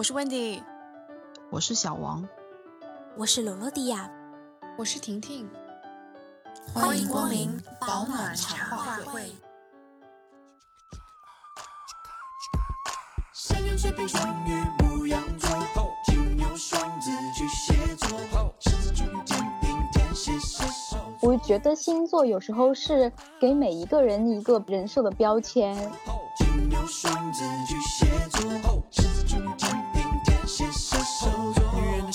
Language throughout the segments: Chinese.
我是 Wendy，我是小王，我是罗罗迪亚，我是婷婷，欢迎光临保暖茶话会。山羊、水瓶、双鱼、牧羊座、金牛、双子、巨蟹座、狮子、处女、天平、天蝎、射手。我觉得星座有时候是给每一个人一个人设的标签。金牛、双子、巨蟹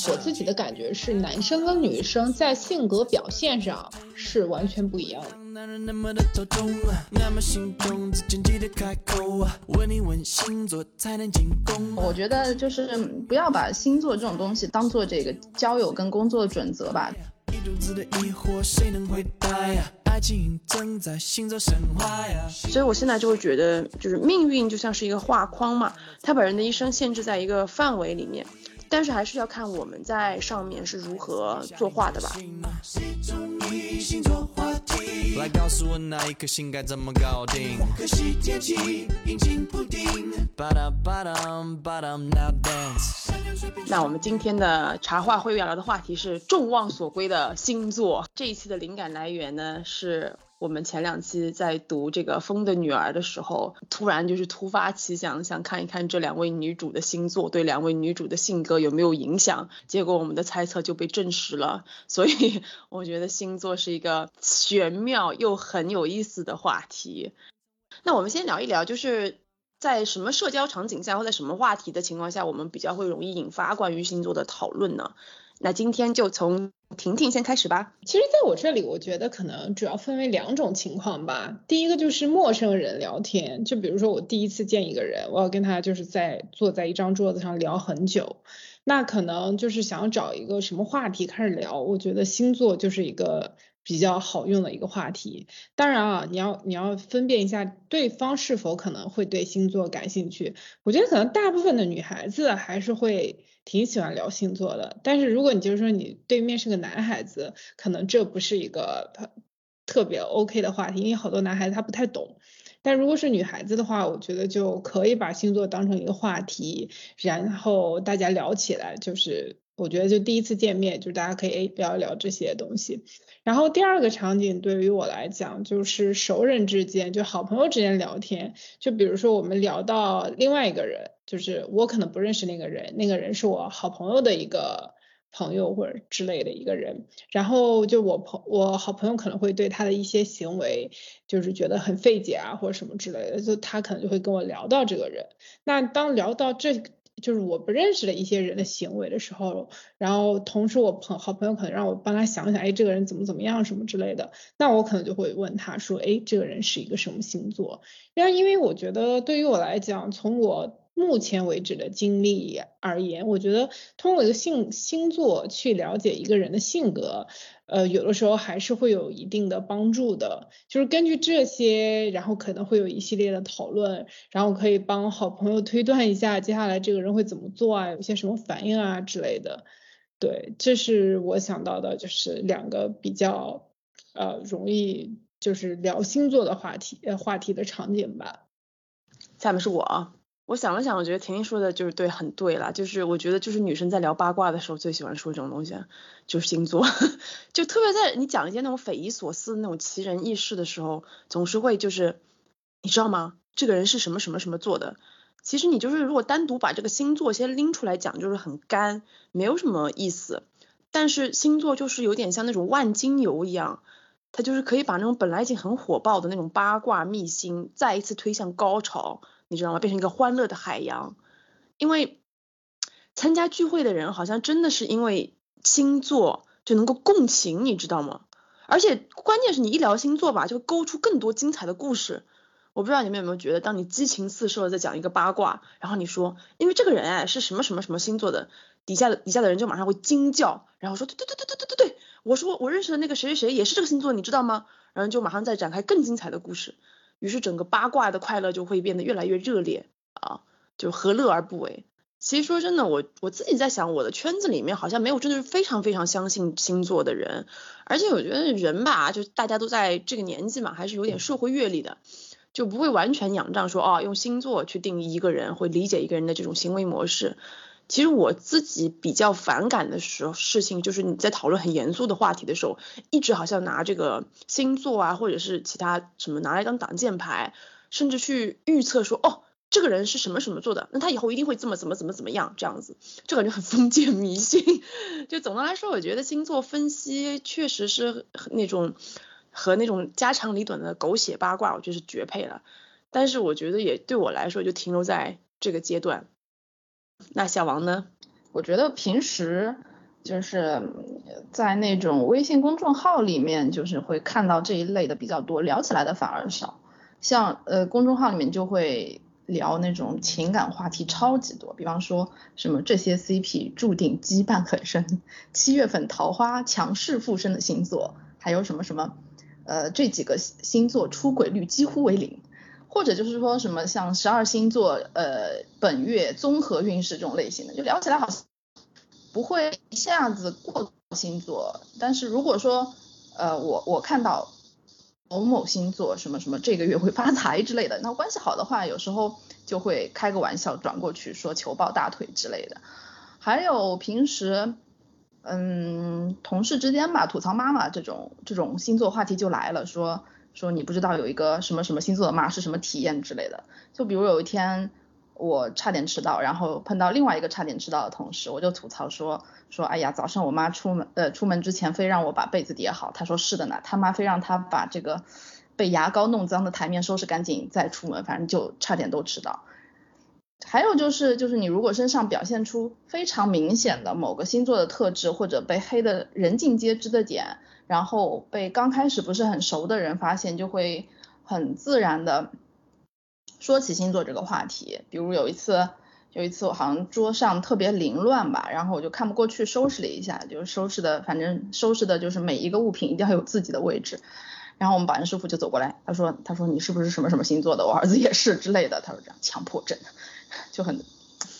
我自己的感觉是，男生跟女生在性格表现上是完全不一样的。男人那么的头痛，那么心痛，之前记得开口，问一问星座才能进攻。我觉得就是嗯不要把星座这种东西当做这个交友跟工作的准则吧。一肚子的疑惑，谁能回答呀？爱情正在星座神话呀。所以我现在就会觉得，就是命运就像是一个画框嘛，它把人的一生限制在一个范围里面，但是还是要看我们在上面是如何作画的吧。来告诉我那一颗星该怎么搞定？可惜天气阴晴不定。那我们今天的茶话会要聊的话题是众望所归的星座。这一期的灵感来源呢，是我们前两期在读这个《风的女儿》的时候，突然就是突发奇想，想看一看这两位女主的星座对两位女主的性格有没有影响。结果我们的猜测就被证实了。所以我觉得星座是一个玄妙又很有意思的话题。那我们先聊一聊，就是在什么社交场景下或在什么话题的情况下，我们比较会容易引发关于星座的讨论呢？那今天就从婷婷先开始吧。其实，在我这里，我觉得可能主要分为两种情况吧。第一个就是陌生人聊天，就比如说我第一次见一个人，我要跟他就是在坐在一张桌子上聊很久，那可能就是想找一个什么话题开始聊。我觉得星座就是一个比较好用的一个话题。当然啊，你要你要分辨一下对方是否可能会对星座感兴趣。我觉得可能大部分的女孩子还是会挺喜欢聊星座的，但是如果你就是说你对面是个男孩子，可能这不是一个特特别 OK 的话题，因为好多男孩子他不太懂。但如果是女孩子的话，我觉得就可以把星座当成一个话题，然后大家聊起来，就是我觉得就第一次见面，就是大家可以聊一聊这些东西。然后第二个场景对于我来讲，就是熟人之间，就好朋友之间聊天。就比如说我们聊到另外一个人，就是我可能不认识那个人，那个人是我好朋友的一个朋友或者之类的一个人。然后就我朋我好朋友可能会对他的一些行为，就是觉得很费解啊或者什么之类的，就他可能就会跟我聊到这个人。那当聊到这就是我不认识的一些人的行为的时候，然后同时我朋好朋友可能让我帮他想想，哎，这个人怎么怎么样什么之类的，那我可能就会问他说，哎，这个人是一个什么星座？然后因为我觉得对于我来讲，从我目前为止的经历而言，我觉得通过一个星星座去了解一个人的性格，呃，有的时候还是会有一定的帮助的。就是根据这些，然后可能会有一系列的讨论，然后可以帮好朋友推断一下接下来这个人会怎么做啊，有些什么反应啊之类的。对，这是我想到的，就是两个比较呃容易就是聊星座的话题呃话题的场景吧。下面是我，我想了想，我觉得婷婷说的就是对，很对啦。就是我觉得就是女生在聊八卦的时候最喜欢说这种东西，就是星座，就特别在你讲一些那种匪夷所思、那种奇人异事的时候，总是会就是你知道吗？这个人是什么什么什么做的？其实你就是如果单独把这个星座先拎出来讲，就是很干，没有什么意思。但是星座就是有点像那种万金油一样，它就是可以把那种本来已经很火爆的那种八卦秘辛，再一次推向高潮，你知道吗？变成一个欢乐的海洋。因为参加聚会的人好像真的是因为星座就能够共情，你知道吗？而且关键是你一聊星座吧，就勾出更多精彩的故事。我不知道你们有没有觉得，当你激情四射的在讲一个八卦，然后你说，因为这个人哎是什么什么什么星座的，底下的底下的人就马上会惊叫，然后说对对对对对对对对，我说我认识的那个谁谁谁也是这个星座，你知道吗？然后就马上再展开更精彩的故事，于是整个八卦的快乐就会变得越来越热烈啊，就何乐而不为？其实说真的，我我自己在想，我的圈子里面好像没有真的是非常非常相信星座的人，而且我觉得人吧，就大家都在这个年纪嘛，还是有点社会阅历的。就不会完全仰仗说哦，用星座去定义一个人，会理解一个人的这种行为模式。其实我自己比较反感的时候事情，就是你在讨论很严肃的话题的时候，一直好像拿这个星座啊，或者是其他什么拿来当挡箭牌，甚至去预测说，哦，这个人是什么什么做的，那他以后一定会这么怎么怎么怎么样，这样子，就感觉很封建迷信。就总的来说，我觉得星座分析确实是那种和那种家长里短的狗血八卦，我觉得是绝配了。但是我觉得也对我来说就停留在这个阶段。那小王呢？我觉得平时就是在那种微信公众号里面，就是会看到这一类的比较多，聊起来的反而少。像呃公众号里面就会聊那种情感话题超级多，比方说什么这些 CP 注定羁绊很深，七月份桃花强势附身的星座，还有什么什么呃这几个星座出轨率几乎为零。或者就是说什么像十二星座，呃，本月综合运势这种类型的，就聊起来好像不会一下子过星座。但是如果说，呃，我我看到某某星座什么什么这个月会发财之类的，那关系好的话，有时候就会开个玩笑转过去说求抱大腿之类的。还有平时，嗯，同事之间吧，吐槽妈妈这种这种星座话题就来了，说。说你不知道有一个什么什么星座的妈是什么体验之类的，就比如有一天我差点迟到，然后碰到另外一个差点迟到的同事，我就吐槽说说哎呀早上我妈出门呃出门之前非让我把被子叠好，他说是的呢，他妈非让他把这个被牙膏弄脏的台面收拾干净再出门，反正就差点都迟到。还有就是就是你如果身上表现出非常明显的某个星座的特质，或者被黑的人尽皆知的点。然后被刚开始不是很熟的人发现，就会很自然的说起星座这个话题。比如有一次，有一次我好像桌上特别凌乱吧，然后我就看不过去，收拾了一下，就是收拾的，反正收拾的就是每一个物品一定要有自己的位置。然后我们保安师傅就走过来，他说，他说你是不是什么什么星座的？我儿子也是之类的。他说这样强迫症，就很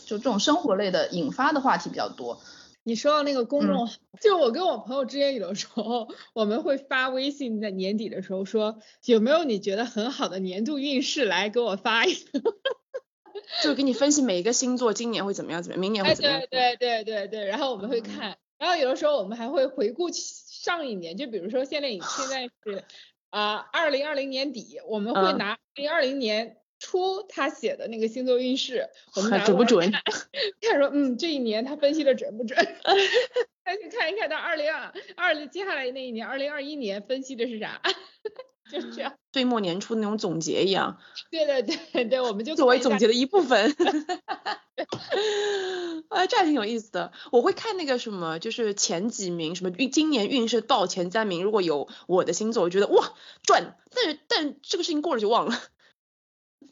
就这种生活类的引发的话题比较多。你说到那个公众，就我跟我朋友之间有的时候，我们会发微信，在年底的时候说有没有你觉得很好的年度运势来给我发一个，就给你分析每一个星座今年会怎么样，怎么样，明年会怎么样。对对对对对，然后我们会看，然后有的时候我们还会回顾上一年，就比如说现在现在是 啊二零二零年底，我们会拿二零二零年。出他写的那个星座运势，我们准不准？看说，嗯，这一年他分析的准不准？再去看一看他二零二二接下来那一年，二零二一年分析的是啥？就是这样，岁末年初那种总结一样。对对对对，我们就作为总结的一部分。啊，这还挺有意思的。我会看那个什么，就是前几名，什么运今年运势到前三名，如果有我的星座，我觉得哇赚。但是但这个事情过了就忘了。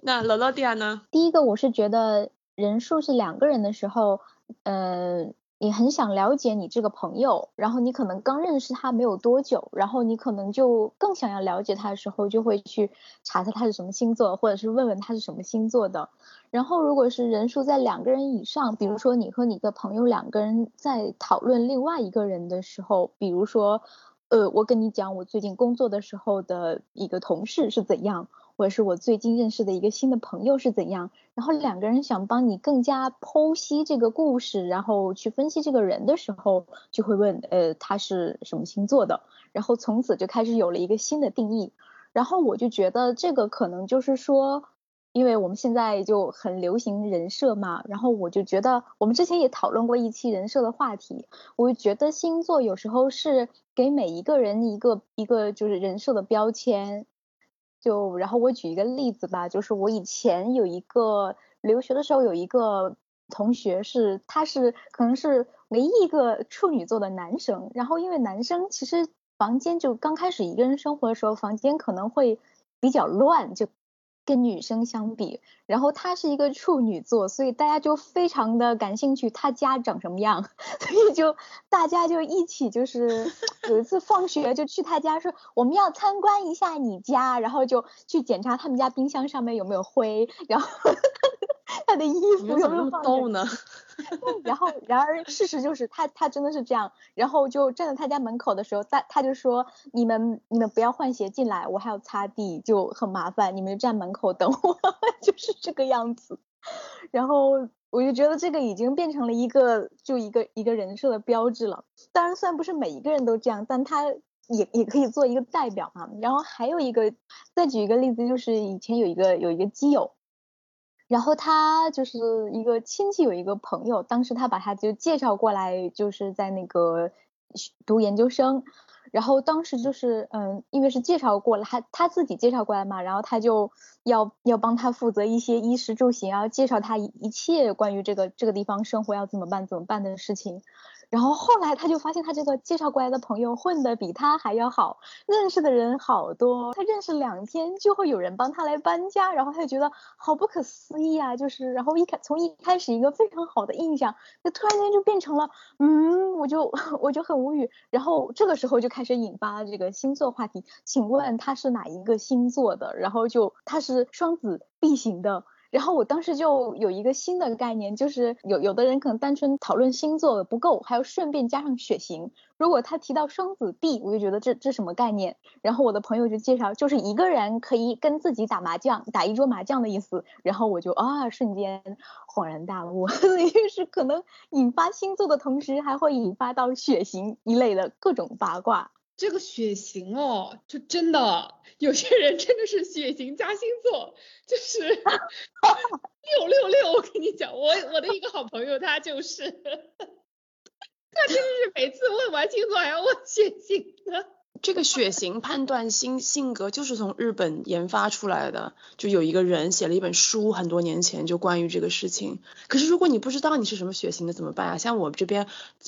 那罗罗迪亚呢？第一个我是觉得人数是两个人的时候，呃，你很想了解你这个朋友，然后你可能刚认识他没有多久，然后你可能就更想要了解他的时候，就会去查查他是什么星座，或者是问问他是什么星座的。然后如果是人数在两个人以上，比如说你和你的朋友两个人在讨论另外一个人的时候，比如说，呃，我跟你讲我最近工作的时候的一个同事是怎样。或者是我最近认识的一个新的朋友是怎样，然后两个人想帮你更加剖析这个故事，然后去分析这个人的时候，就会问，呃，他是什么星座的，然后从此就开始有了一个新的定义，然后我就觉得这个可能就是说，因为我们现在就很流行人设嘛，然后我就觉得我们之前也讨论过一期人设的话题，我就觉得星座有时候是给每一个人一个一个就是人设的标签。就然后我举一个例子吧，就是我以前有一个留学的时候有一个同学是，他是可能是唯一一个处女座的男生，然后因为男生其实房间就刚开始一个人生活的时候，房间可能会比较乱，就。跟女生相比，然后她是一个处女座，所以大家就非常的感兴趣，她家长什么样，所以就大家就一起就是有一次放学就去她家说我们要参观一下你家，然后就去检查他们家冰箱上面有没有灰，然后。他的衣服有没有动呢？然后，然而事实就是他他真的是这样。然后就站在他家门口的时候，他他就说：“你们你们不要换鞋进来，我还要擦地，就很麻烦。你们就站门口等我，就是这个样子。”然后我就觉得这个已经变成了一个就一个一个人设的标志了。当然，虽然不是每一个人都这样，但他也也可以做一个代表嘛。然后还有一个，再举一个例子，就是以前有一个有一个基友，然后他就是一个亲戚有一个朋友，当时他把他就介绍过来，就是在那个读研究生。然后当时就是，嗯，因为是介绍过来，他他自己介绍过来嘛，然后他就要要帮他负责一些衣食住行，然后介绍他一一切关于这个这个地方生活要怎么办怎么办的事情。然后后来他就发现他这个介绍过来的朋友混的比他还要好，认识的人好多。他认识两天就会有人帮他来搬家，然后他就觉得好不可思议啊！就是然后一开从一开始一个非常好的印象，就突然间就变成了嗯，我就我就很无语。然后这个时候就开始引发了这个星座话题，请问他是哪一个星座的？然后就他是双子 B 型的。然后我当时就有一个新的概念，就是有有的人可能单纯讨论星座不够，还要顺便加上血型。如果他提到双子 B，我就觉得这这什么概念？然后我的朋友就介绍，就是一个人可以跟自己打麻将，打一桌麻将的意思。然后我就啊，瞬间恍然大悟，就是可能引发星座的同时，还会引发到血型一类的各种八卦。这个血型哦，就真的有些人真的是血型加星座，就是六六六。我跟你讲，我我的一个好朋友他就是，他真的是每次问完星座还要问血型的。这个血型判断性性格就是从日本研发出来的，就有一个人写了一本书，很多年前就关于这个事情。可是如果你不知道你是什么血型的怎么办啊？像我这边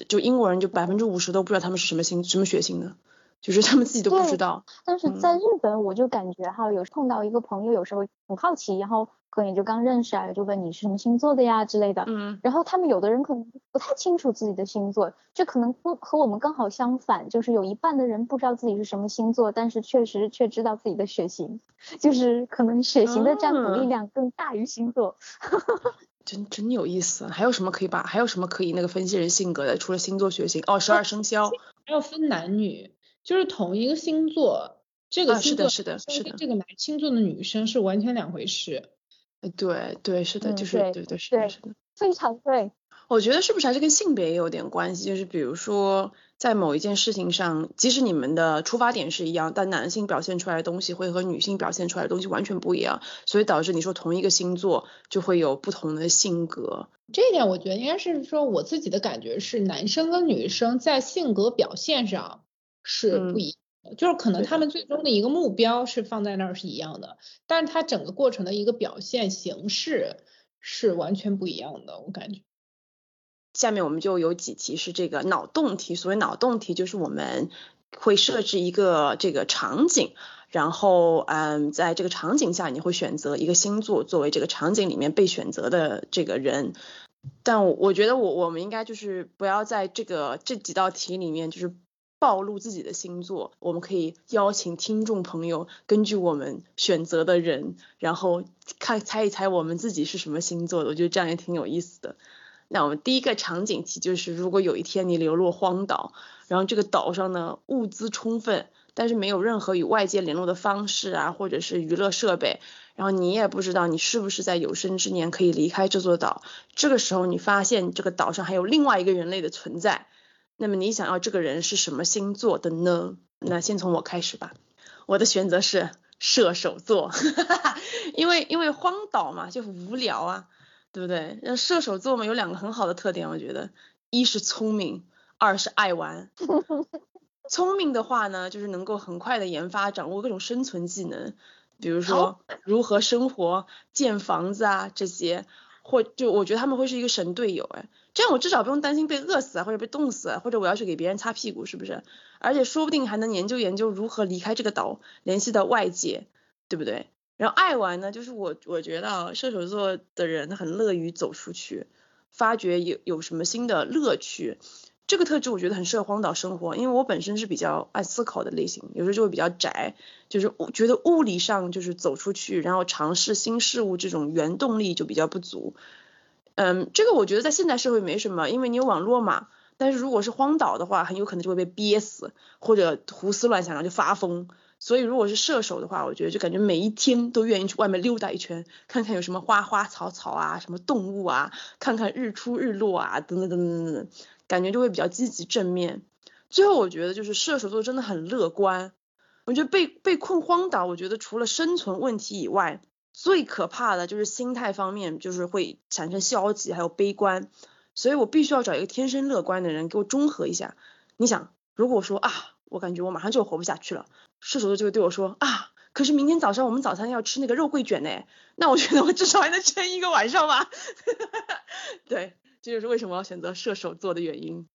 就英国人就百分之五十都不知道他们是什么星什么血型的。就是他们自己都不知道，但是在日本我就感觉哈，有碰到一个朋友，有时候很好奇，然后可能也就刚认识啊，就问你是什么星座的呀之类的，嗯，然后他们有的人可能不太清楚自己的星座，这可能不和我们刚好相反，就是有一半的人不知道自己是什么星座，但是确实却知道自己的血型，就是可能血型的占卜力量更大于星座，真真有意思，还有什么可以把，还有什么可以那个分析人性格的？除了星座血型，哦，十二生肖，还要分男女。就是同一个星座，这个星座是的，是的，跟这个男星座的女生是完全两回事。对对是的，就是对对是的，是的，非常对。我觉得是不是还是跟性别也有点关系？就是比如说在某一件事情上，即使你们的出发点是一样，但男性表现出来的东西会和女性表现出来的东西完全不一样，所以导致你说同一个星座就会有不同的性格。这一点我觉得应该是说我自己的感觉是，男生跟女生在性格表现上。是不一样的，就是可能他们最终的一个目标是放在那儿是一样的，但是它整个过程的一个表现形式是完全不一样的，我感觉。下面我们就有几题是这个脑洞题，所谓脑洞题就是我们会设置一个这个场景，然后嗯，在这个场景下你会选择一个星座作为这个场景里面被选择的这个人，但我觉得我我们应该就是不要在这个这几道题里面就是。暴露自己的星座，我们可以邀请听众朋友根据我们选择的人，然后看猜一猜我们自己是什么星座的。我觉得这样也挺有意思的。那我们第一个场景题就是，如果有一天你流落荒岛，然后这个岛上呢物资充分，但是没有任何与外界联络的方式啊，或者是娱乐设备，然后你也不知道你是不是在有生之年可以离开这座岛。这个时候你发现这个岛上还有另外一个人类的存在。那么你想要这个人是什么星座的呢？那先从我开始吧。我的选择是射手座，因为因为荒岛嘛，就无聊啊，对不对？那射手座嘛，有两个很好的特点，我觉得，一是聪明，二是爱玩。聪明的话呢，就是能够很快的研发掌握各种生存技能，比如说如何生活、建房子啊这些。或就我觉得他们会是一个神队友哎，这样我至少不用担心被饿死啊，或者被冻死，或者我要去给别人擦屁股，是不是？而且说不定还能研究研究如何离开这个岛，联系到外界，对不对？然后爱玩呢，就是我我觉得射手座的人很乐于走出去，发掘有有什么新的乐趣。这个特质我觉得很适合荒岛生活，因为我本身是比较爱思考的类型，有时候就会比较宅，就是觉得物理上就是走出去，然后尝试新事物这种原动力就比较不足。嗯，这个我觉得在现代社会没什么，因为你有网络嘛。但是如果是荒岛的话，很有可能就会被憋死，或者胡思乱想然后就发疯。所以如果是射手的话，我觉得就感觉每一天都愿意去外面溜达一圈，看看有什么花花草草啊，什么动物啊，看看日出日落啊，等等等等等等，感觉就会比较积极正面。最后我觉得就是射手座真的很乐观，我觉得被被困荒岛，我觉得除了生存问题以外，最可怕的就是心态方面，就是会产生消极还有悲观。所以我必须要找一个天生乐观的人给我中和一下。你想，如果说啊，我感觉我马上就活不下去了，射手座就会对我说啊，可是明天早上我们早餐要吃那个肉桂卷呢，那我觉得我至少还能撑一个晚上吧。对，这就是为什么要选择射手座的原因。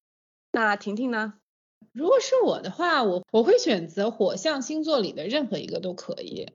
那婷婷呢？如果是我的话，我我会选择火象星座里的任何一个都可以。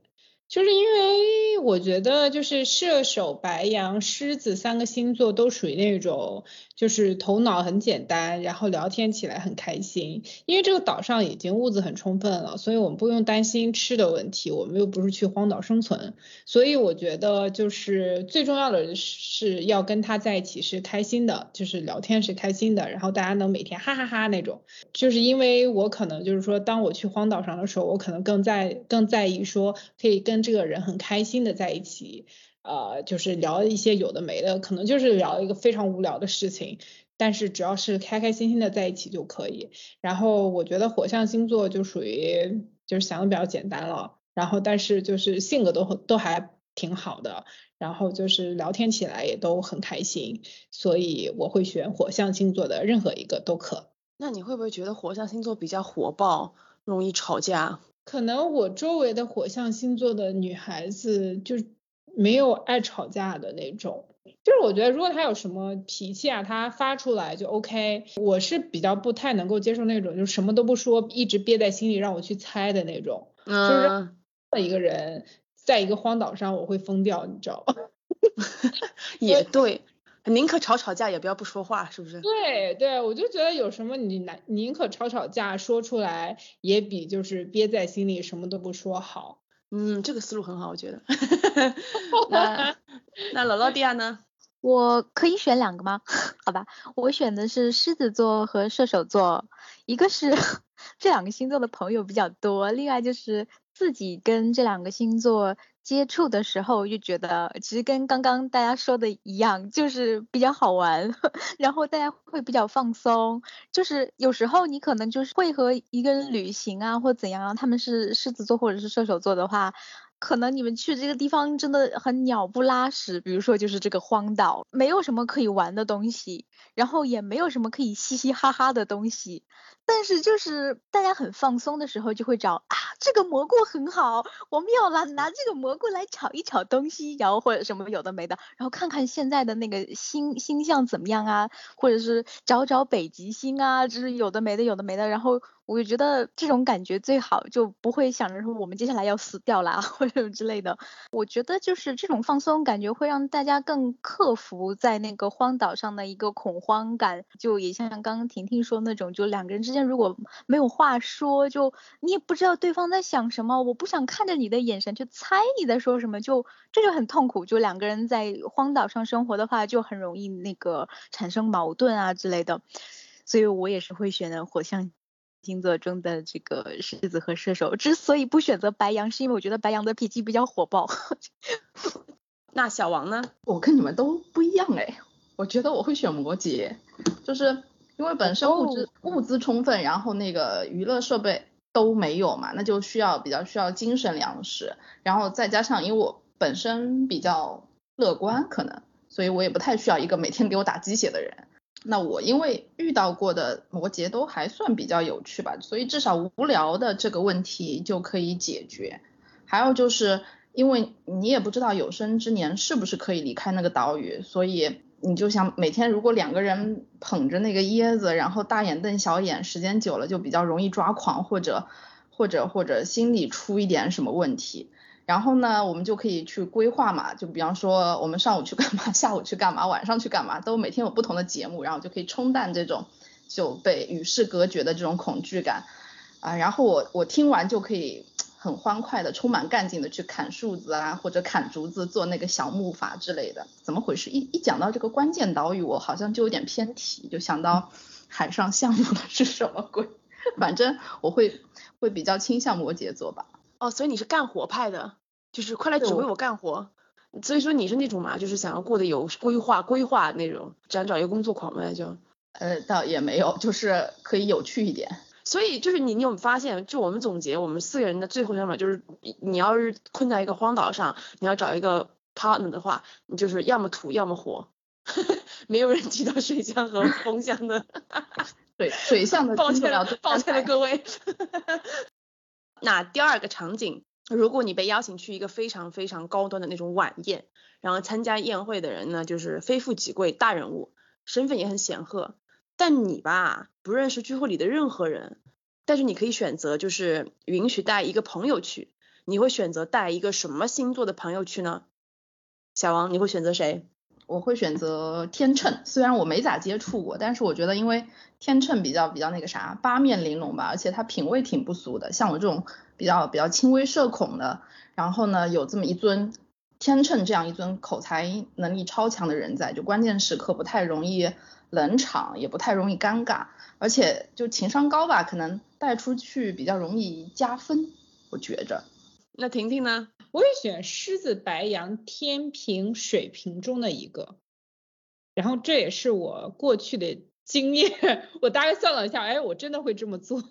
就是因为我觉得，就是射手、白羊、狮子三个星座都属于那种，就是头脑很简单，然后聊天起来很开心。因为这个岛上已经物资很充分了，所以我们不用担心吃的问题。我们又不是去荒岛生存，所以我觉得就是最重要的是要跟他在一起是开心的，就是聊天是开心的，然后大家能每天哈哈哈那种。就是因为我可能就是说，当我去荒岛上的时候，我可能更在更在意说可以跟。跟这个人很开心的在一起，呃，就是聊一些有的没的，可能就是聊一个非常无聊的事情，但是只要是开开心心的在一起就可以。然后我觉得火象星座就属于就是想的比较简单了，然后但是就是性格都都还挺好的，然后就是聊天起来也都很开心，所以我会选火象星座的任何一个都可。那你会不会觉得火象星座比较火爆，容易吵架？可能我周围的火象星座的女孩子就没有爱吵架的那种，就是我觉得如果她有什么脾气啊，她发出来就 OK。我是比较不太能够接受那种就什么都不说，一直憋在心里让我去猜的那种。就是一个人在一个荒岛上，我会疯掉，你知道吗？也对。宁可吵吵架，也不要不说话，是不是？对对，我就觉得有什么你难宁可吵吵架，说出来也比就是憋在心里什么都不说好。嗯，这个思路很好，我觉得。那那老老弟亚呢？我可以选两个吗？好吧，我选的是狮子座和射手座，一个是 这两个星座的朋友比较多，另外就是自己跟这两个星座。接触的时候就觉得，其实跟刚刚大家说的一样，就是比较好玩，然后大家会比较放松。就是有时候你可能就是会和一个人旅行啊，或怎样，他们是狮子座或者是射手座的话，可能你们去这个地方真的很鸟不拉屎。比如说就是这个荒岛，没有什么可以玩的东西，然后也没有什么可以嘻嘻哈哈的东西。但是就是大家很放松的时候，就会找啊，这个蘑菇很好，我们要拿拿这个蘑菇来炒一炒东西，然后或者什么有的没的，然后看看现在的那个星星象怎么样啊，或者是找找北极星啊，就是有的没的有的没的，然后。我就觉得这种感觉最好，就不会想着说我们接下来要死掉啦或者之类的。我觉得就是这种放松感觉会让大家更克服在那个荒岛上的一个恐慌感。就也像刚刚婷婷说那种，就两个人之间如果没有话说，就你也不知道对方在想什么，我不想看着你的眼神去猜你在说什么，就这就很痛苦。就两个人在荒岛上生活的话，就很容易那个产生矛盾啊之类的。所以我也是会选择火象。星座中的这个狮子和射手，之所以不选择白羊，是因为我觉得白羊的脾气比较火爆。那小王呢？我跟你们都不一样哎，我觉得我会选摩羯，就是因为本身物质物资充分，然后那个娱乐设备都没有嘛，那就需要比较需要精神粮食，然后再加上因为我本身比较乐观，可能，所以我也不太需要一个每天给我打鸡血的人。那我因为遇到过的摩羯都还算比较有趣吧，所以至少无聊的这个问题就可以解决。还有就是因为你也不知道有生之年是不是可以离开那个岛屿，所以你就想每天如果两个人捧着那个椰子，然后大眼瞪小眼，时间久了就比较容易抓狂，或者或者或者心里出一点什么问题。然后呢，我们就可以去规划嘛，就比方说我们上午去干嘛，下午去干嘛，晚上去干嘛，都每天有不同的节目，然后就可以冲淡这种就被与世隔绝的这种恐惧感啊。然后我我听完就可以很欢快的、充满干劲的去砍树子啊，或者砍竹子做那个小木筏之类的。怎么回事？一一讲到这个关键岛屿，我好像就有点偏题，就想到 海上项目了是什么鬼？反正我会会比较倾向摩羯座吧。哦，所以你是干活派的，就是快来指挥我干活。所以说你是那种嘛，就是想要过得有规划、规划那种，想找一个工作狂呗就。呃，倒也没有，就是可以有趣一点。所以就是你，你有发现，就我们总结，我们四个人的最后想法就是，你要是困在一个荒岛上，你要找一个 partner 的话，你就是要么土，要么火，没有人提到水象和风象的。对水象的，抱歉了，抱歉了各位。那第二个场景，如果你被邀请去一个非常非常高端的那种晚宴，然后参加宴会的人呢，就是非富即贵大人物，身份也很显赫。但你吧，不认识聚会里的任何人，但是你可以选择，就是允许带一个朋友去。你会选择带一个什么星座的朋友去呢？小王，你会选择谁？我会选择天秤，虽然我没咋接触过，但是我觉得因为天秤比较比较那个啥，八面玲珑吧，而且他品味挺不俗的。像我这种比较比较轻微社恐的，然后呢有这么一尊天秤这样一尊口才能力超强的人在，就关键时刻不太容易。冷场也不太容易尴尬，而且就情商高吧，可能带出去比较容易加分，我觉着。那婷婷呢？我会选狮子、白羊、天平、水瓶中的一个。然后这也是我过去的经验，我大概算了一下，哎，我真的会这么做。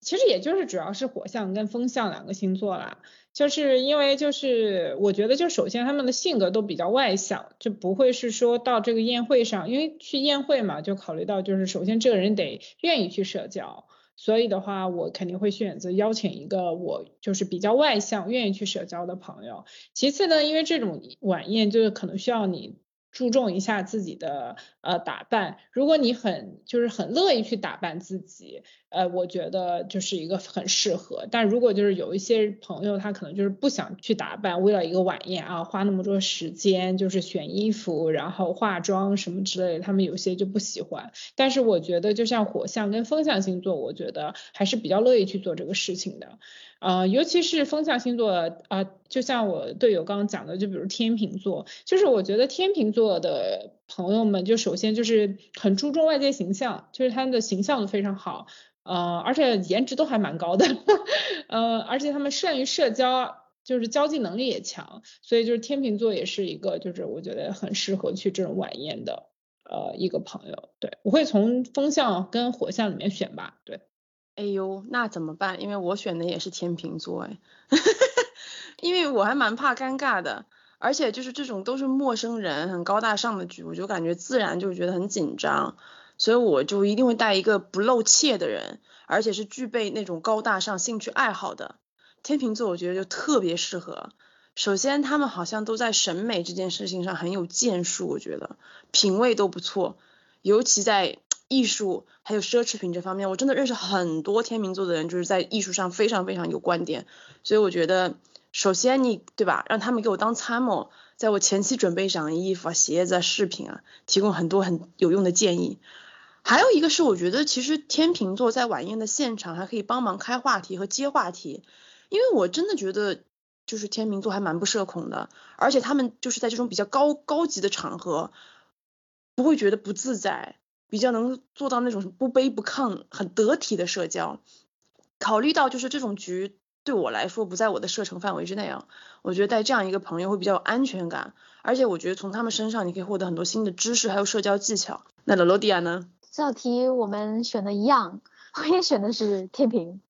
其实也就是主要是火象跟风象两个星座啦。就是因为就是我觉得就首先他们的性格都比较外向，就不会是说到这个宴会上，因为去宴会嘛，就考虑到就是首先这个人得愿意去社交，所以的话我肯定会选择邀请一个我就是比较外向、愿意去社交的朋友。其次呢，因为这种晚宴就是可能需要你。注重一下自己的呃打扮，如果你很就是很乐意去打扮自己，呃，我觉得就是一个很适合。但如果就是有一些朋友他可能就是不想去打扮，为了一个晚宴啊，花那么多时间就是选衣服，然后化妆什么之类的，他们有些就不喜欢。但是我觉得就像火象跟风象星座，我觉得还是比较乐意去做这个事情的。呃，尤其是风象星座啊，就像我队友刚刚讲的，就比如天秤座，就是我觉得天秤座的朋友们，就首先就是很注重外界形象，就是他们的形象都非常好，呃，而且颜值都还蛮高的，呃，而且他们善于社交，就是交际能力也强，所以就是天秤座也是一个，就是我觉得很适合去这种晚宴的呃一个朋友，对我会从风象跟火象里面选吧，对。哎呦，那怎么办？因为我选的也是天秤座哎，因为我还蛮怕尴尬的，而且就是这种都是陌生人，很高大上的局，我就感觉自然就觉得很紧张，所以我就一定会带一个不露怯的人，而且是具备那种高大上兴趣爱好的天秤座，我觉得就特别适合。首先，他们好像都在审美这件事情上很有建树，我觉得品味都不错，尤其在。艺术还有奢侈品这方面，我真的认识很多天秤座的人，就是在艺术上非常非常有观点。所以我觉得，首先你对吧，让他们给我当参谋，在我前期准备上衣服啊、鞋子啊、饰品啊，提供很多很有用的建议。还有一个是，我觉得其实天秤座在晚宴的现场还可以帮忙开话题和接话题，因为我真的觉得就是天秤座还蛮不社恐的，而且他们就是在这种比较高高级的场合，不会觉得不自在。比较能做到那种不卑不亢、很得体的社交。考虑到就是这种局对我来说不在我的射程范围之内啊，我觉得带这样一个朋友会比较有安全感，而且我觉得从他们身上你可以获得很多新的知识，还有社交技巧。那罗罗迪亚呢？这道题我们选的一样，我也选的是天平，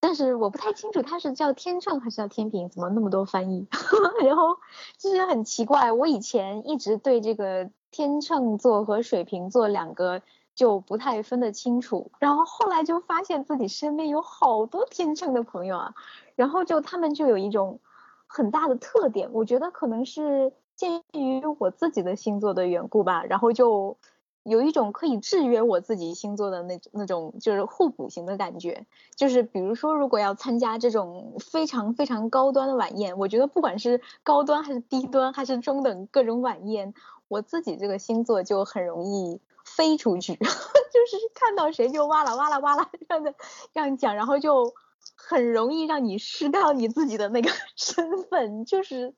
但是我不太清楚他是叫天秤还是叫天平，怎么那么多翻译？然后就是很奇怪，我以前一直对这个。天秤座和水瓶座两个就不太分得清楚，然后后来就发现自己身边有好多天秤的朋友啊，然后就他们就有一种很大的特点，我觉得可能是鉴于我自己的星座的缘故吧，然后就有一种可以制约我自己星座的那那种就是互补型的感觉，就是比如说如果要参加这种非常非常高端的晚宴，我觉得不管是高端还是低端还是中等各种晚宴。我自己这个星座就很容易飞出去，就是看到谁就哇啦哇啦哇啦这样的这样讲，然后就很容易让你失掉你自己的那个 身份，就是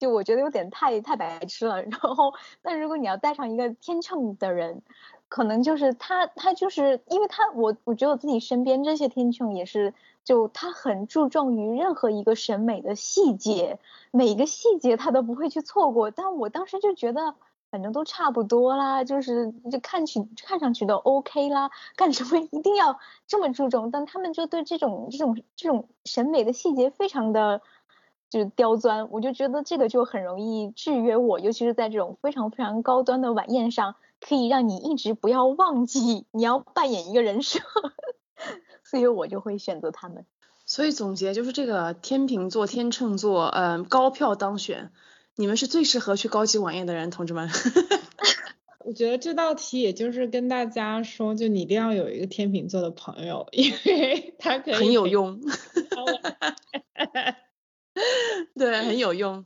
就我觉得有点太太白痴了。然后，但如果你要带上一个天秤的人，可能就是他，他就是因为他，我我觉得我自己身边这些天秤也是，就他很注重于任何一个审美的细节，每一个细节他都不会去错过。但我当时就觉得。反正都差不多啦，就是就看去看上去都 OK 啦，干什么一定要这么注重？但他们就对这种这种这种审美的细节非常的就是刁钻，我就觉得这个就很容易制约我，尤其是在这种非常非常高端的晚宴上，可以让你一直不要忘记你要扮演一个人设，所以我就会选择他们。所以总结就是这个天秤座、天秤座，嗯，高票当选。你们是最适合去高级晚宴的人，同志们。我觉得这道题也就是跟大家说，就你一定要有一个天秤座的朋友，因为他可以很有用。对，很有用。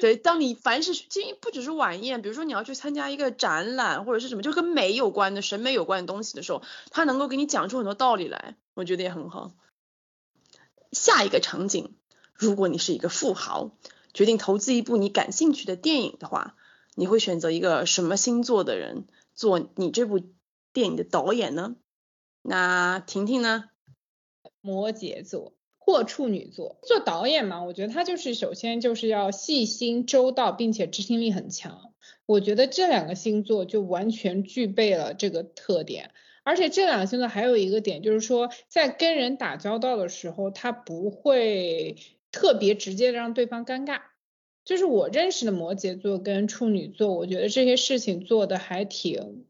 对，当你凡是其实不只是晚宴，比如说你要去参加一个展览或者是什么，就跟美有关的、审美有关的东西的时候，他能够给你讲出很多道理来，我觉得也很好。下一个场景，如果你是一个富豪。决定投资一部你感兴趣的电影的话，你会选择一个什么星座的人做你这部电影的导演呢？那婷婷呢？摩羯座或处女座做导演嘛？我觉得他就是首先就是要细心周到，并且执行力很强。我觉得这两个星座就完全具备了这个特点。而且这两个星座还有一个点，就是说在跟人打交道的时候，他不会。特别直接的让对方尴尬，就是我认识的摩羯座跟处女座，我觉得这些事情做的还挺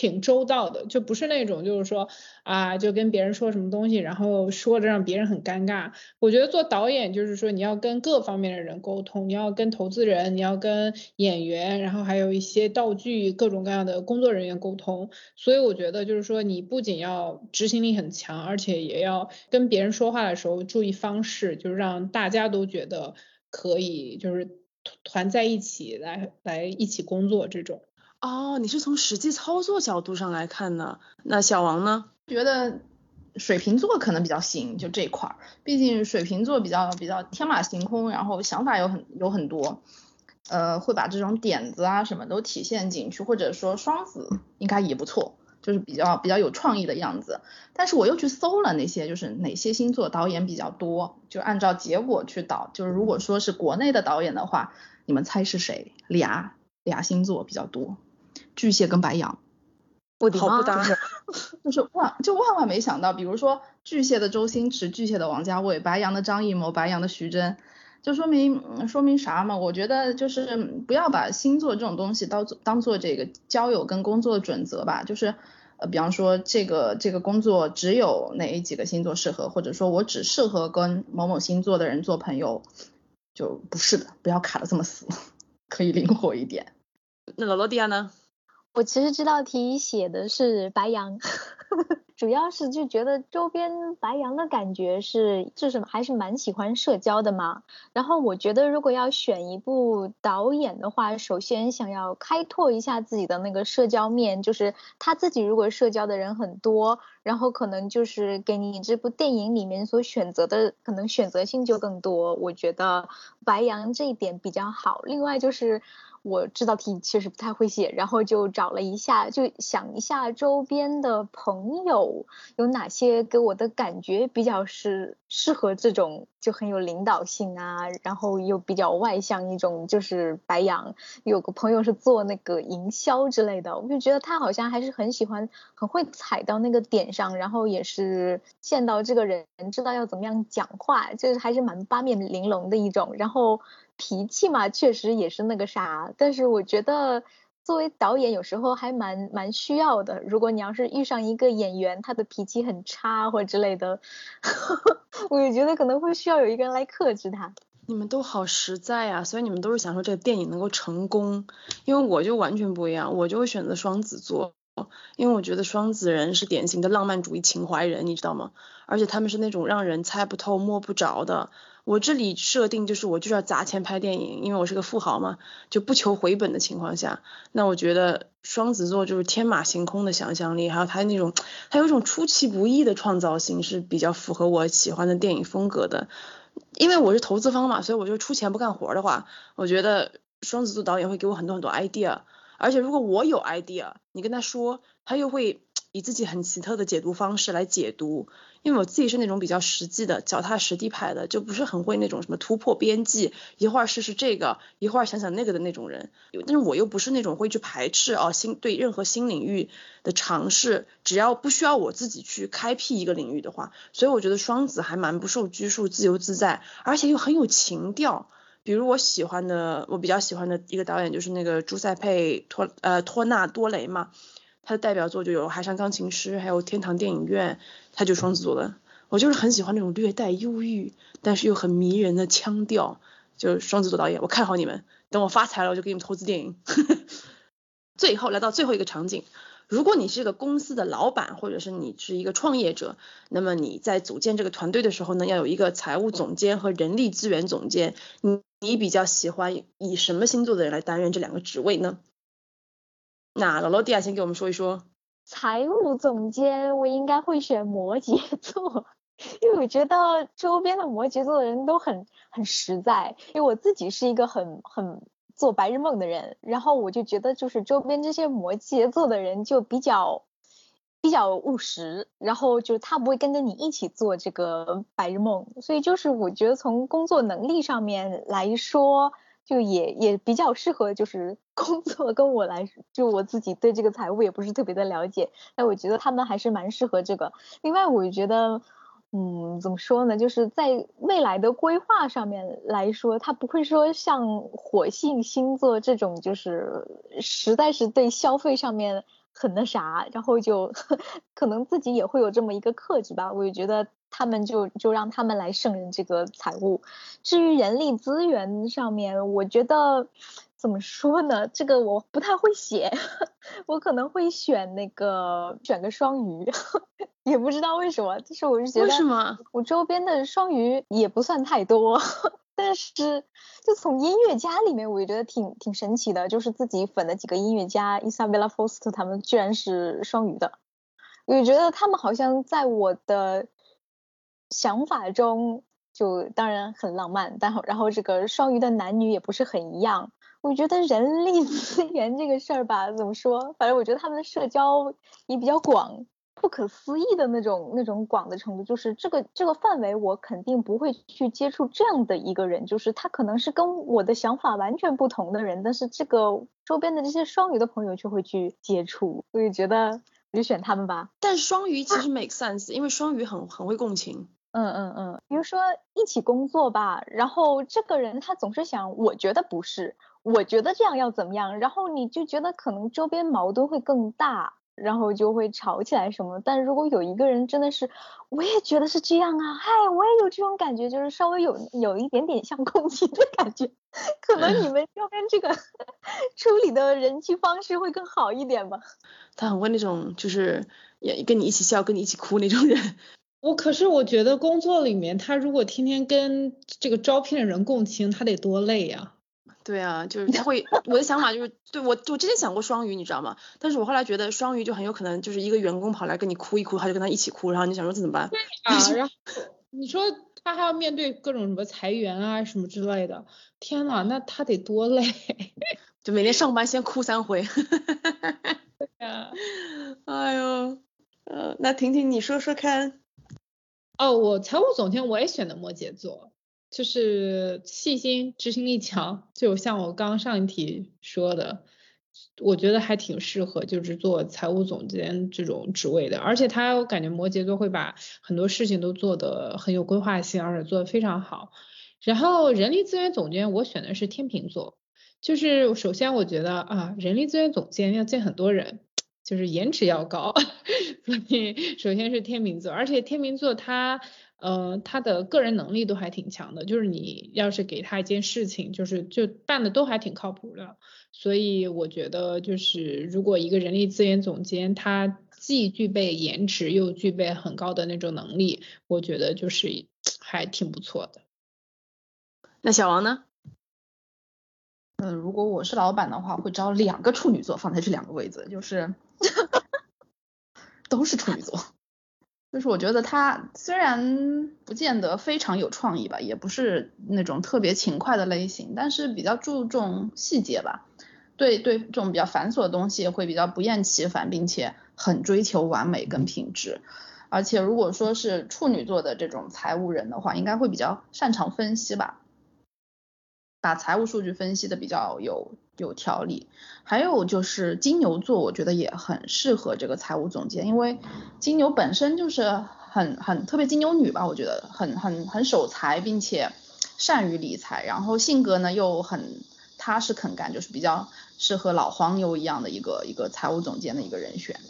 挺周到的，就不是那种就是说啊，就跟别人说什么东西，然后说着让别人很尴尬。我觉得做导演就是说你要跟各方面的人沟通，你要跟投资人，你要跟演员，然后还有一些道具各种各样的工作人员沟通。所以我觉得就是说你不仅要执行力很强，而且也要跟别人说话的时候注意方式，就是让大家都觉得可以，就是团在一起来来一起工作这种。哦，你是从实际操作角度上来看的。那小王呢？觉得水瓶座可能比较行，就这一块儿，毕竟水瓶座比较比较天马行空，然后想法有很有很多，呃，会把这种点子啊什么都体现进去，或者说双子应该也不错，就是比较比较有创意的样子。但是我又去搜了那些，就是哪些星座导演比较多，就按照结果去导。就是如果说是国内的导演的话，你们猜是谁？俩俩星座比较多。巨蟹跟白羊，我的妈，就是万就万万没想到，比如说巨蟹的周星驰，巨蟹的王家卫，白羊的张艺谋，白羊的徐峥，就说明说明啥嘛？我觉得就是不要把星座这种东西当做当做这个交友跟工作的准则吧，就是呃，比方说这个这个工作只有哪几个星座适合，或者说我只适合跟某某星座的人做朋友，就不是的，不要卡的这么死，可以灵活一点。那罗罗迪亚呢？我其实这道题写的是白羊，主要是就觉得周边白羊的感觉是就是还是蛮喜欢社交的嘛。然后我觉得如果要选一部导演的话，首先想要开拓一下自己的那个社交面，就是他自己如果社交的人很多，然后可能就是给你这部电影里面所选择的可能选择性就更多。我觉得白羊这一点比较好。另外就是。我这道题确实不太会写，然后就找了一下，就想一下周边的朋友有哪些给我的感觉比较是适合这种就很有领导性啊，然后又比较外向一种，就是白羊。有个朋友是做那个营销之类的，我就觉得他好像还是很喜欢，很会踩到那个点上，然后也是见到这个人知道要怎么样讲话，就是还是蛮八面玲珑的一种，然后。脾气嘛，确实也是那个啥，但是我觉得作为导演有时候还蛮蛮需要的。如果你要是遇上一个演员，他的脾气很差或者之类的，我也觉得可能会需要有一个人来克制他。你们都好实在啊，所以你们都是想说这个电影能够成功。因为我就完全不一样，我就会选择双子座，因为我觉得双子人是典型的浪漫主义情怀人，你知道吗？而且他们是那种让人猜不透摸不着的。我这里设定就是我就是要砸钱拍电影，因为我是个富豪嘛，就不求回本的情况下，那我觉得双子座就是天马行空的想象力，还有他那种他有一种出其不意的创造性是比较符合我喜欢的电影风格的。因为我是投资方嘛，所以我就出钱不干活的话，我觉得双子座导演会给我很多很多 idea，而且如果我有 idea，你跟他说，他又会以自己很奇特的解读方式来解读。因为我自己是那种比较实际的、脚踏实地派的，就不是很会那种什么突破边际，一会儿试试这个，一会儿想想那个的那种人。但是我又不是那种会去排斥啊新对任何新领域的尝试，只要不需要我自己去开辟一个领域的话，所以我觉得双子还蛮不受拘束、自由自在，而且又很有情调。比如我喜欢的，我比较喜欢的一个导演就是那个朱塞佩托呃托纳多雷嘛。他的代表作就有《海上钢琴师》，还有《天堂电影院》，他就双子座的。我就是很喜欢那种略带忧郁，但是又很迷人的腔调，就是双子座导演。我看好你们，等我发财了，我就给你们投资电影。最后来到最后一个场景，如果你是个公司的老板，或者是你是一个创业者，那么你在组建这个团队的时候呢，要有一个财务总监和人力资源总监。你你比较喜欢以什么星座的人来担任这两个职位呢？那老罗迪亚先给我们说一说，财务总监我应该会选摩羯座，因为我觉得周边的摩羯座的人都很很实在，因为我自己是一个很很做白日梦的人，然后我就觉得就是周边这些摩羯座的人就比较比较务实，然后就他不会跟着你一起做这个白日梦，所以就是我觉得从工作能力上面来说。就也也比较适合，就是 工作跟我来，就我自己对这个财务也不是特别的了解，但我觉得他们还是蛮适合这个。另外，我觉得，嗯，怎么说呢，就是在未来的规划上面来说，他不会说像火星星座这种，就是实在是对消费上面很那啥，然后就可能自己也会有这么一个克制吧。我就觉得。他们就就让他们来胜任这个财务。至于人力资源上面，我觉得怎么说呢？这个我不太会写，我可能会选那个选个双鱼，也不知道为什么。就是我是觉得，为什么我周边的双鱼也不算太多，但是就从音乐家里面，我觉得挺挺神奇的，就是自己粉的几个音乐家，伊莎贝拉·福斯特他们居然是双鱼的，我觉得他们好像在我的。想法中就当然很浪漫，但然后这个双鱼的男女也不是很一样。我觉得人力资源这个事儿吧，怎么说？反正我觉得他们的社交也比较广，不可思议的那种那种广的程度，就是这个这个范围我肯定不会去接触这样的一个人，就是他可能是跟我的想法完全不同的人，但是这个周边的这些双鱼的朋友就会去接触，所以觉得我就选他们吧。但双鱼其实 make sense，因为双鱼很很会共情。嗯嗯嗯，比如说一起工作吧，然后这个人他总是想，我觉得不是，我觉得这样要怎么样，然后你就觉得可能周边矛盾会更大，然后就会吵起来什么。但如果有一个人真的是，我也觉得是这样啊，嗨，我也有这种感觉，就是稍微有有一点点像共情的感觉，可能你们周边这个 处理的人际方式会更好一点吧。他很会那种，就是也跟你一起笑，跟你一起哭那种人。我可是我觉得工作里面，他如果天天跟这个招聘的人共情，他得多累呀。对啊，就是他会，我的想法就是，对我我之前想过双鱼，你知道吗？但是我后来觉得双鱼就很有可能就是一个员工跑来跟你哭一哭，他就跟他一起哭，然后你想说这怎么办？对啊，然后你说他还要面对各种什么裁员啊什么之类的，天呐，那他得多累？就每天上班先哭三回。对 呀，哎呦，呃，那婷婷你说说看。哦，我财务总监我也选的摩羯座，就是细心、执行力强，就像我刚上一题说的，我觉得还挺适合就是做财务总监这种职位的。而且他我感觉摩羯座会把很多事情都做得很有规划性，而且做得非常好。然后人力资源总监我选的是天秤座，就是首先我觉得啊，人力资源总监要见很多人。就是颜值要高，所以首先是天秤座，而且天秤座他呃他的个人能力都还挺强的，就是你要是给他一件事情，就是就办的都还挺靠谱的，所以我觉得就是如果一个人力资源总监他既具备颜值又具备很高的那种能力，我觉得就是 还挺不错的。那小王呢？嗯，如果我是老板的话，会招两个处女座放在这两个位置，就是。都是处女座，就是我觉得他虽然不见得非常有创意吧，也不是那种特别勤快的类型，但是比较注重细节吧。对对，这种比较繁琐的东西会比较不厌其烦，并且很追求完美跟品质。而且如果说是处女座的这种财务人的话，应该会比较擅长分析吧，把财务数据分析的比较有有条理。还有就是金牛座，我觉得也很适合这个财务总监，因为金牛本身就是很很特别金牛女吧，我觉得很很很守财，并且善于理财，然后性格呢又很踏实肯干，就是比较。适合老黄牛一样的一个一个财务总监的一个人选。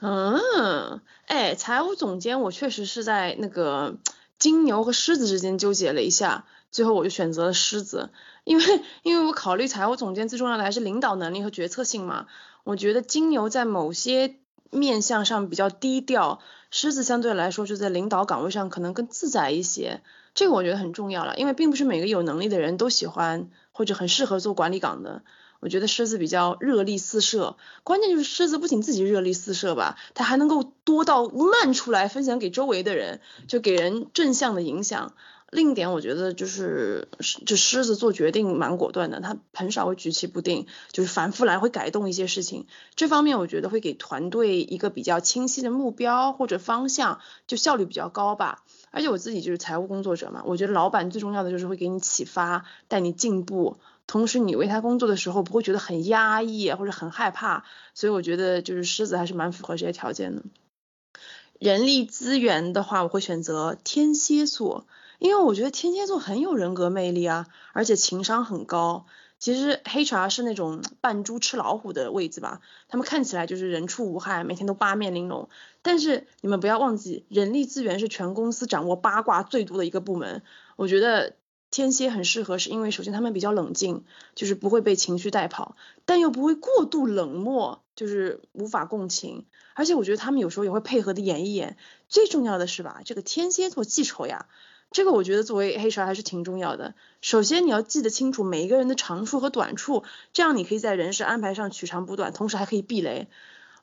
嗯，哎，财务总监我确实是在那个金牛和狮子之间纠结了一下，最后我就选择了狮子，因为因为我考虑财务总监最重要的还是领导能力和决策性嘛。我觉得金牛在某些面向上比较低调，狮子相对来说就在领导岗位上可能更自在一些，这个我觉得很重要了，因为并不是每个有能力的人都喜欢或者很适合做管理岗的。我觉得狮子比较热力四射，关键就是狮子不仅自己热力四射吧，它还能够多到漫出来分享给周围的人，就给人正向的影响。另一点，我觉得就是这狮子做决定蛮果断的，他很少会举棋不定，就是反复来回改动一些事情。这方面我觉得会给团队一个比较清晰的目标或者方向，就效率比较高吧。而且我自己就是财务工作者嘛，我觉得老板最重要的就是会给你启发，带你进步。同时，你为他工作的时候不会觉得很压抑或者很害怕，所以我觉得就是狮子还是蛮符合这些条件的。人力资源的话，我会选择天蝎座，因为我觉得天蝎座很有人格魅力啊，而且情商很高。其实黑茶是那种扮猪吃老虎的位置吧，他们看起来就是人畜无害，每天都八面玲珑。但是你们不要忘记，人力资源是全公司掌握八卦最多的一个部门，我觉得。天蝎很适合，是因为首先他们比较冷静，就是不会被情绪带跑，但又不会过度冷漠，就是无法共情。而且我觉得他们有时候也会配合的演一演。最重要的是吧，这个天蝎座记仇呀，这个我觉得作为黑蛇还是挺重要的。首先你要记得清楚每一个人的长处和短处，这样你可以在人事安排上取长补短，同时还可以避雷。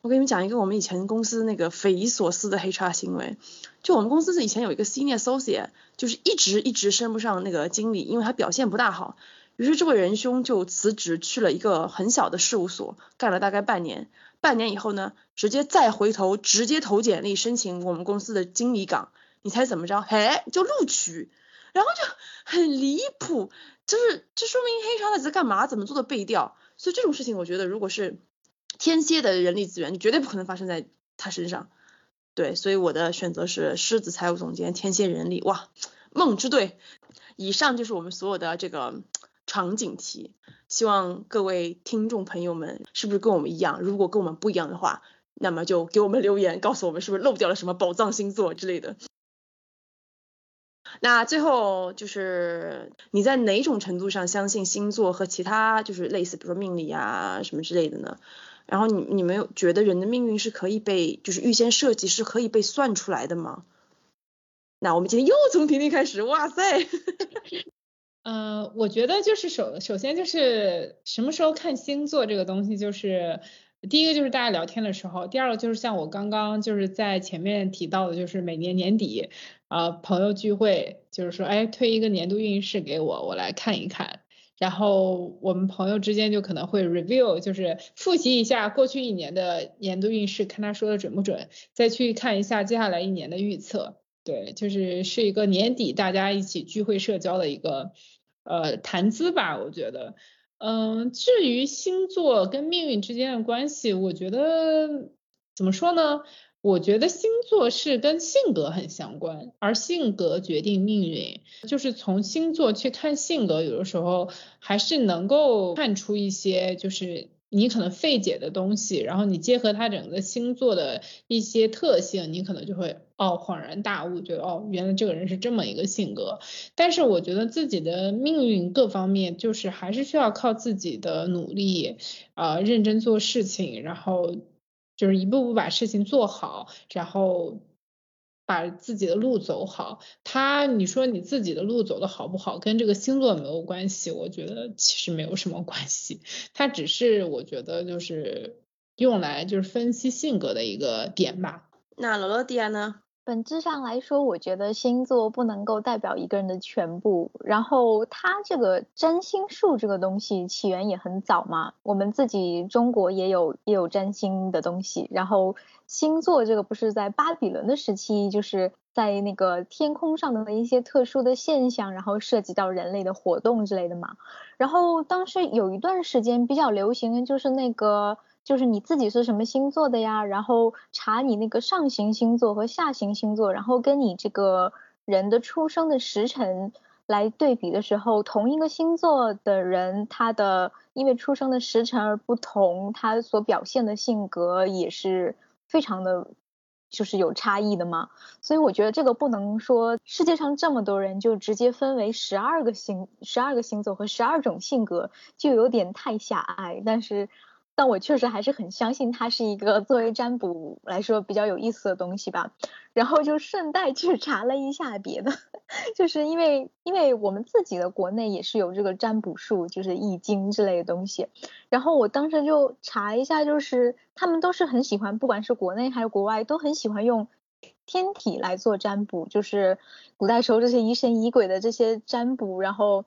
我给你们讲一个我们以前公司那个匪夷所思的黑叉行为，就我们公司是以前有一个 senior associate，就是一直一直升不上那个经理，因为他表现不大好，于是这位仁兄就辞职去了一个很小的事务所，干了大概半年，半年以后呢，直接再回头直接投简历申请我们公司的经理岗，你猜怎么着？嘿，就录取，然后就很离谱，就是这说明黑叉他在干嘛？怎么做的背调？所以这种事情我觉得如果是。天蝎的人力资源，你绝对不可能发生在他身上。对，所以我的选择是狮子财务总监，天蝎人力，哇，梦之队。以上就是我们所有的这个场景题，希望各位听众朋友们是不是跟我们一样？如果跟我们不一样的话，那么就给我们留言，告诉我们是不是漏掉了什么宝藏星座之类的。那最后就是你在哪种程度上相信星座和其他就是类似，比如说命理啊什么之类的呢？然后你你们有觉得人的命运是可以被就是预先设计是可以被算出来的吗？那我们今天又从婷婷开始，哇塞！呃，我觉得就是首首先就是什么时候看星座这个东西，就是第一个就是大家聊天的时候，第二个就是像我刚刚就是在前面提到的，就是每年年底啊朋友聚会，就是说哎推一个年度运势给我，我来看一看。然后我们朋友之间就可能会 review，就是复习一下过去一年的年度运势，看他说的准不准，再去看一下接下来一年的预测。对，就是是一个年底大家一起聚会社交的一个呃谈资吧，我觉得。嗯，至于星座跟命运之间的关系，我觉得怎么说呢？我觉得星座是跟性格很相关，而性格决定命运。就是从星座去看性格，有的时候还是能够看出一些，就是你可能费解的东西。然后你结合他整个星座的一些特性，你可能就会哦恍然大悟，觉得哦原来这个人是这么一个性格。但是我觉得自己的命运各方面，就是还是需要靠自己的努力啊，认真做事情，然后。就是一步步把事情做好，然后把自己的路走好。他，你说你自己的路走的好不好，跟这个星座没有关系。我觉得其实没有什么关系，它只是我觉得就是用来就是分析性格的一个点吧。那罗罗迪亚呢？本质上来说，我觉得星座不能够代表一个人的全部。然后，它这个占星术这个东西起源也很早嘛，我们自己中国也有也有占星的东西。然后，星座这个不是在巴比伦的时期，就是在那个天空上的一些特殊的现象，然后涉及到人类的活动之类的嘛。然后，当时有一段时间比较流行的就是那个。就是你自己是什么星座的呀？然后查你那个上行星座和下行星座，然后跟你这个人的出生的时辰来对比的时候，同一个星座的人，他的因为出生的时辰而不同，他所表现的性格也是非常的，就是有差异的嘛。所以我觉得这个不能说世界上这么多人就直接分为十二个星、十二个星座和十二种性格，就有点太狭隘。但是。但我确实还是很相信它是一个作为占卜来说比较有意思的东西吧。然后就顺带去查了一下别的，就是因为因为我们自己的国内也是有这个占卜术，就是易经之类的东西。然后我当时就查一下，就是他们都是很喜欢，不管是国内还是国外，都很喜欢用天体来做占卜，就是古代时候这些疑神疑鬼的这些占卜。然后，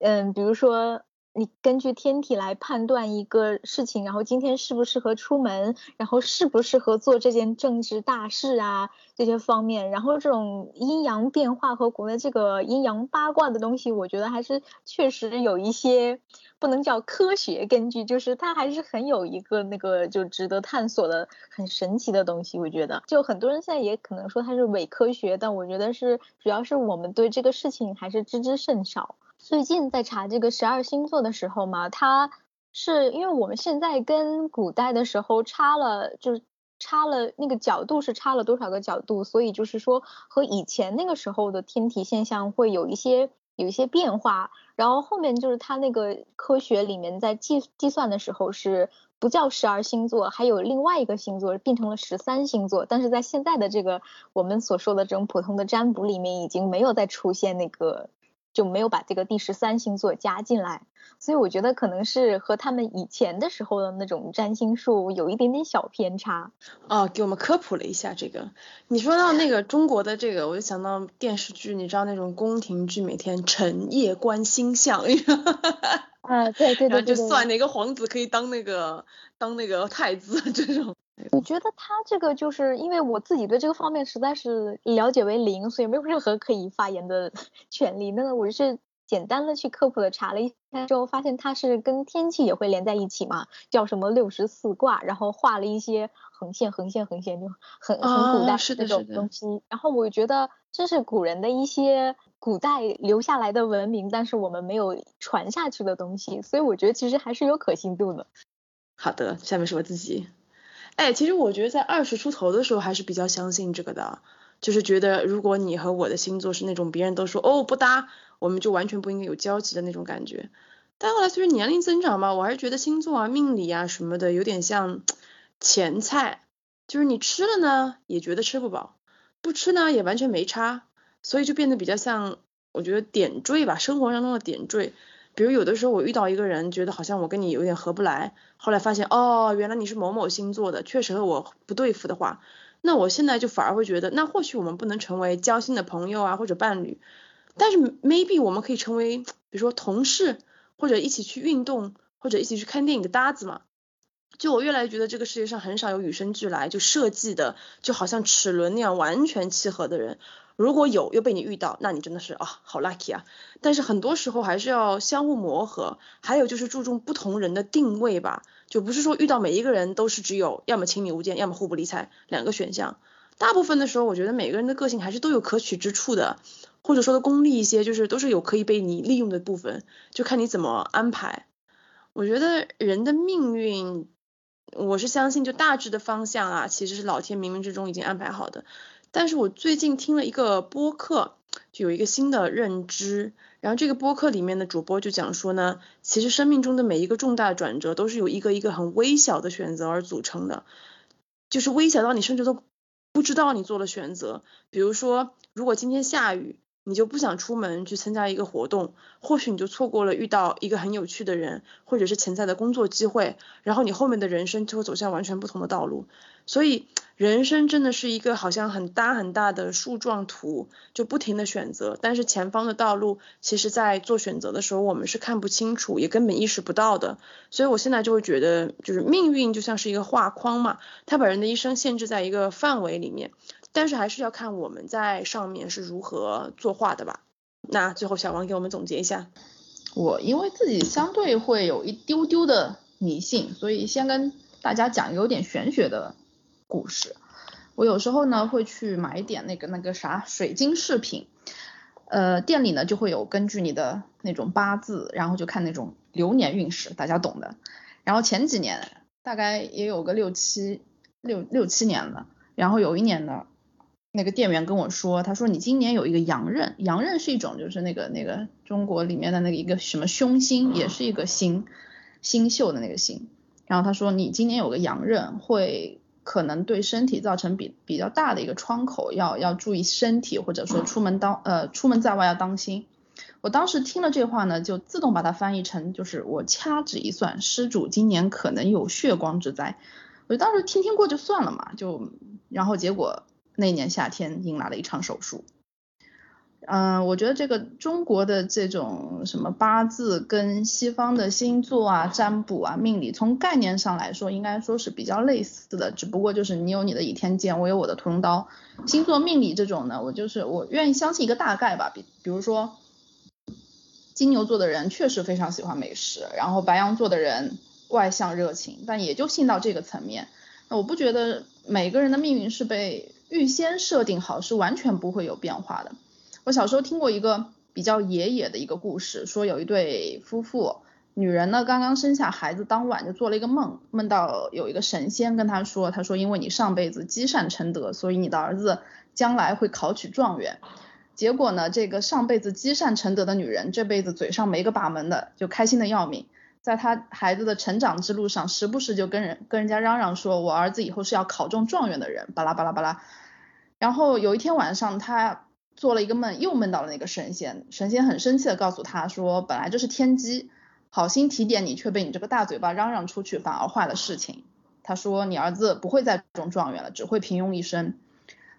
嗯，比如说。你根据天体来判断一个事情，然后今天适不适合出门，然后适不适合做这件政治大事啊，这些方面，然后这种阴阳变化和国内这个阴阳八卦的东西，我觉得还是确实有一些不能叫科学根据，就是它还是很有一个那个就值得探索的很神奇的东西。我觉得，就很多人现在也可能说它是伪科学，但我觉得是主要是我们对这个事情还是知之甚少。最近在查这个十二星座的时候嘛，它是因为我们现在跟古代的时候差了，就是差了那个角度是差了多少个角度，所以就是说和以前那个时候的天体现象会有一些有一些变化。然后后面就是它那个科学里面在计计算的时候是不叫十二星座，还有另外一个星座变成了十三星座，但是在现在的这个我们所说的这种普通的占卜里面已经没有再出现那个。就没有把这个第十三星座加进来，所以我觉得可能是和他们以前的时候的那种占星术有一点点小偏差。哦，给我们科普了一下这个。你说到那个中国的这个，我就想到电视剧，你知道那种宫廷剧，每天晨夜观星象，啊，对对对，就算哪个皇子可以当那个当那个太子这种。我觉得他这个就是因为我自己对这个方面实在是了解为零，所以没有任何可以发言的 权利。那个我是简单的去科普的查了一下之后，发现它是跟天气也会连在一起嘛，叫什么六十四卦，然后画了一些横线、横线、横线，就很很古代那种东西。然后我觉得这是古人的一些古代留下来的文明，但是我们没有传下去的东西，所以我觉得其实还是有可信度的。好的，下面是我自己。哎，其实我觉得在二十出头的时候还是比较相信这个的，就是觉得如果你和我的星座是那种别人都说哦不搭，我们就完全不应该有交集的那种感觉。但后来随着年龄增长嘛，我还是觉得星座啊、命理啊什么的有点像前菜，就是你吃了呢也觉得吃不饱，不吃呢也完全没差，所以就变得比较像我觉得点缀吧，生活当中的点缀。比如有的时候我遇到一个人，觉得好像我跟你有点合不来，后来发现哦，原来你是某某星座的，确实和我不对付的话，那我现在就反而会觉得，那或许我们不能成为交心的朋友啊或者伴侣，但是 maybe 我们可以成为，比如说同事，或者一起去运动，或者一起去看电影的搭子嘛。就我越来越觉得这个世界上很少有与生俱来就设计的，就好像齿轮那样完全契合的人。如果有又被你遇到，那你真的是啊好 lucky 啊！但是很多时候还是要相互磨合，还有就是注重不同人的定位吧，就不是说遇到每一个人都是只有要么亲密无间，要么互不理睬两个选项。大部分的时候，我觉得每个人的个性还是都有可取之处的，或者说的功利一些，就是都是有可以被你利用的部分，就看你怎么安排。我觉得人的命运，我是相信就大致的方向啊，其实是老天冥冥之中已经安排好的。但是我最近听了一个播客，就有一个新的认知。然后这个播客里面的主播就讲说呢，其实生命中的每一个重大转折都是由一个一个很微小的选择而组成的，就是微小到你甚至都不知道你做了选择。比如说，如果今天下雨，你就不想出门去参加一个活动，或许你就错过了遇到一个很有趣的人，或者是潜在的工作机会，然后你后面的人生就会走向完全不同的道路。所以，人生真的是一个好像很大很大的树状图，就不停的选择，但是前方的道路，其实在做选择的时候，我们是看不清楚，也根本意识不到的。所以我现在就会觉得，就是命运就像是一个画框嘛，它把人的一生限制在一个范围里面。但是还是要看我们在上面是如何作画的吧。那最后小王给我们总结一下。我因为自己相对会有一丢丢的迷信，所以先跟大家讲有点玄学的故事。我有时候呢会去买一点那个那个啥水晶饰品，呃店里呢就会有根据你的那种八字，然后就看那种流年运势，大家懂的。然后前几年大概也有个六七六六七年了，然后有一年呢。那个店员跟我说，他说你今年有一个阳刃，阳刃是一种就是那个那个中国里面的那个一个什么凶星，也是一个星，星宿的那个星。然后他说你今年有个阳刃，会可能对身体造成比比较大的一个窗口，要要注意身体，或者说出门当呃出门在外要当心。我当时听了这话呢，就自动把它翻译成就是我掐指一算，施主今年可能有血光之灾。我就当时听听过就算了嘛，就然后结果。那年夏天迎来了一场手术，嗯，我觉得这个中国的这种什么八字跟西方的星座啊、占卜啊、命理，从概念上来说应该说是比较类似的，只不过就是你有你的倚天剑，我有我的屠龙刀。星座命理这种呢，我就是我愿意相信一个大概吧，比比如说金牛座的人确实非常喜欢美食，然后白羊座的人外向热情，但也就信到这个层面。我不觉得每个人的命运是被。预先设定好是完全不会有变化的。我小时候听过一个比较爷爷的一个故事，说有一对夫妇，女人呢刚刚生下孩子当晚就做了一个梦，梦到有一个神仙跟她说，他说因为你上辈子积善成德，所以你的儿子将来会考取状元。结果呢，这个上辈子积善成德的女人，这辈子嘴上没个把门的，就开心的要命。在他孩子的成长之路上，时不时就跟人跟人家嚷嚷说，我儿子以后是要考中状元的人，巴拉巴拉巴拉。然后有一天晚上，他做了一个梦，又梦到了那个神仙。神仙很生气的告诉他说，本来这是天机，好心提点你，却被你这个大嘴巴嚷嚷出去，反而坏了事情。他说，你儿子不会再中状元了，只会平庸一生。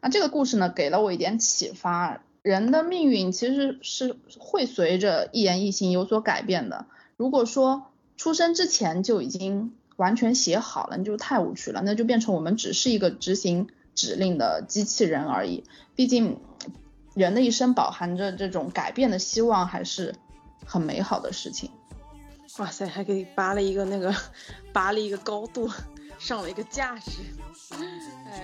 那这个故事呢，给了我一点启发，人的命运其实是会随着一言一行有所改变的。如果说出生之前就已经完全写好了，那就太无趣了，那就变成我们只是一个执行指令的机器人而已。毕竟人的一生饱含着这种改变的希望，还是很美好的事情。哇塞，还给拔了一个那个，拔了一个高度，上了一个价值。哎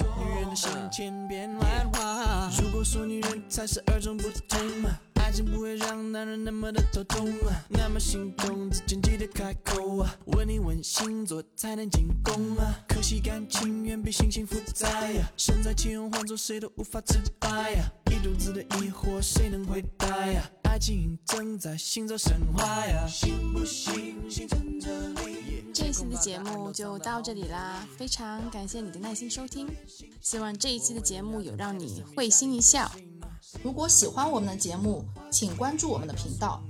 呀。千变万化。如果说女人才是与众不同，爱情不会让男人那么的头痛，那么心动之前记得开口啊，问你问星座才能进攻啊。可惜感情远比星星复杂呀，身在其中换做谁都无法自拔呀，一肚子的疑惑谁能回答呀？爱情正在行走神话呀，信不信星辰这里？这一期的节目就到这里啦，非常感谢你的耐心收听，希望这一期的节目有让你会心一笑。如果喜欢我们的节目，请关注我们的频道，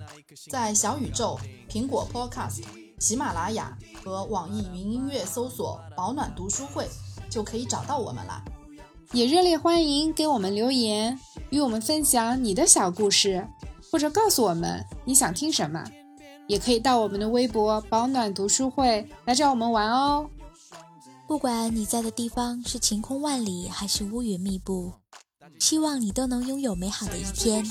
在小宇宙、苹果 Podcast、喜马拉雅和网易云音乐搜索“保暖读书会”就可以找到我们啦。也热烈欢迎给我们留言，与我们分享你的小故事，或者告诉我们你想听什么。也可以到我们的微博“保暖读书会”来找我们玩哦。不管你在的地方是晴空万里还是乌云密布，希望你都能拥有美好的一天。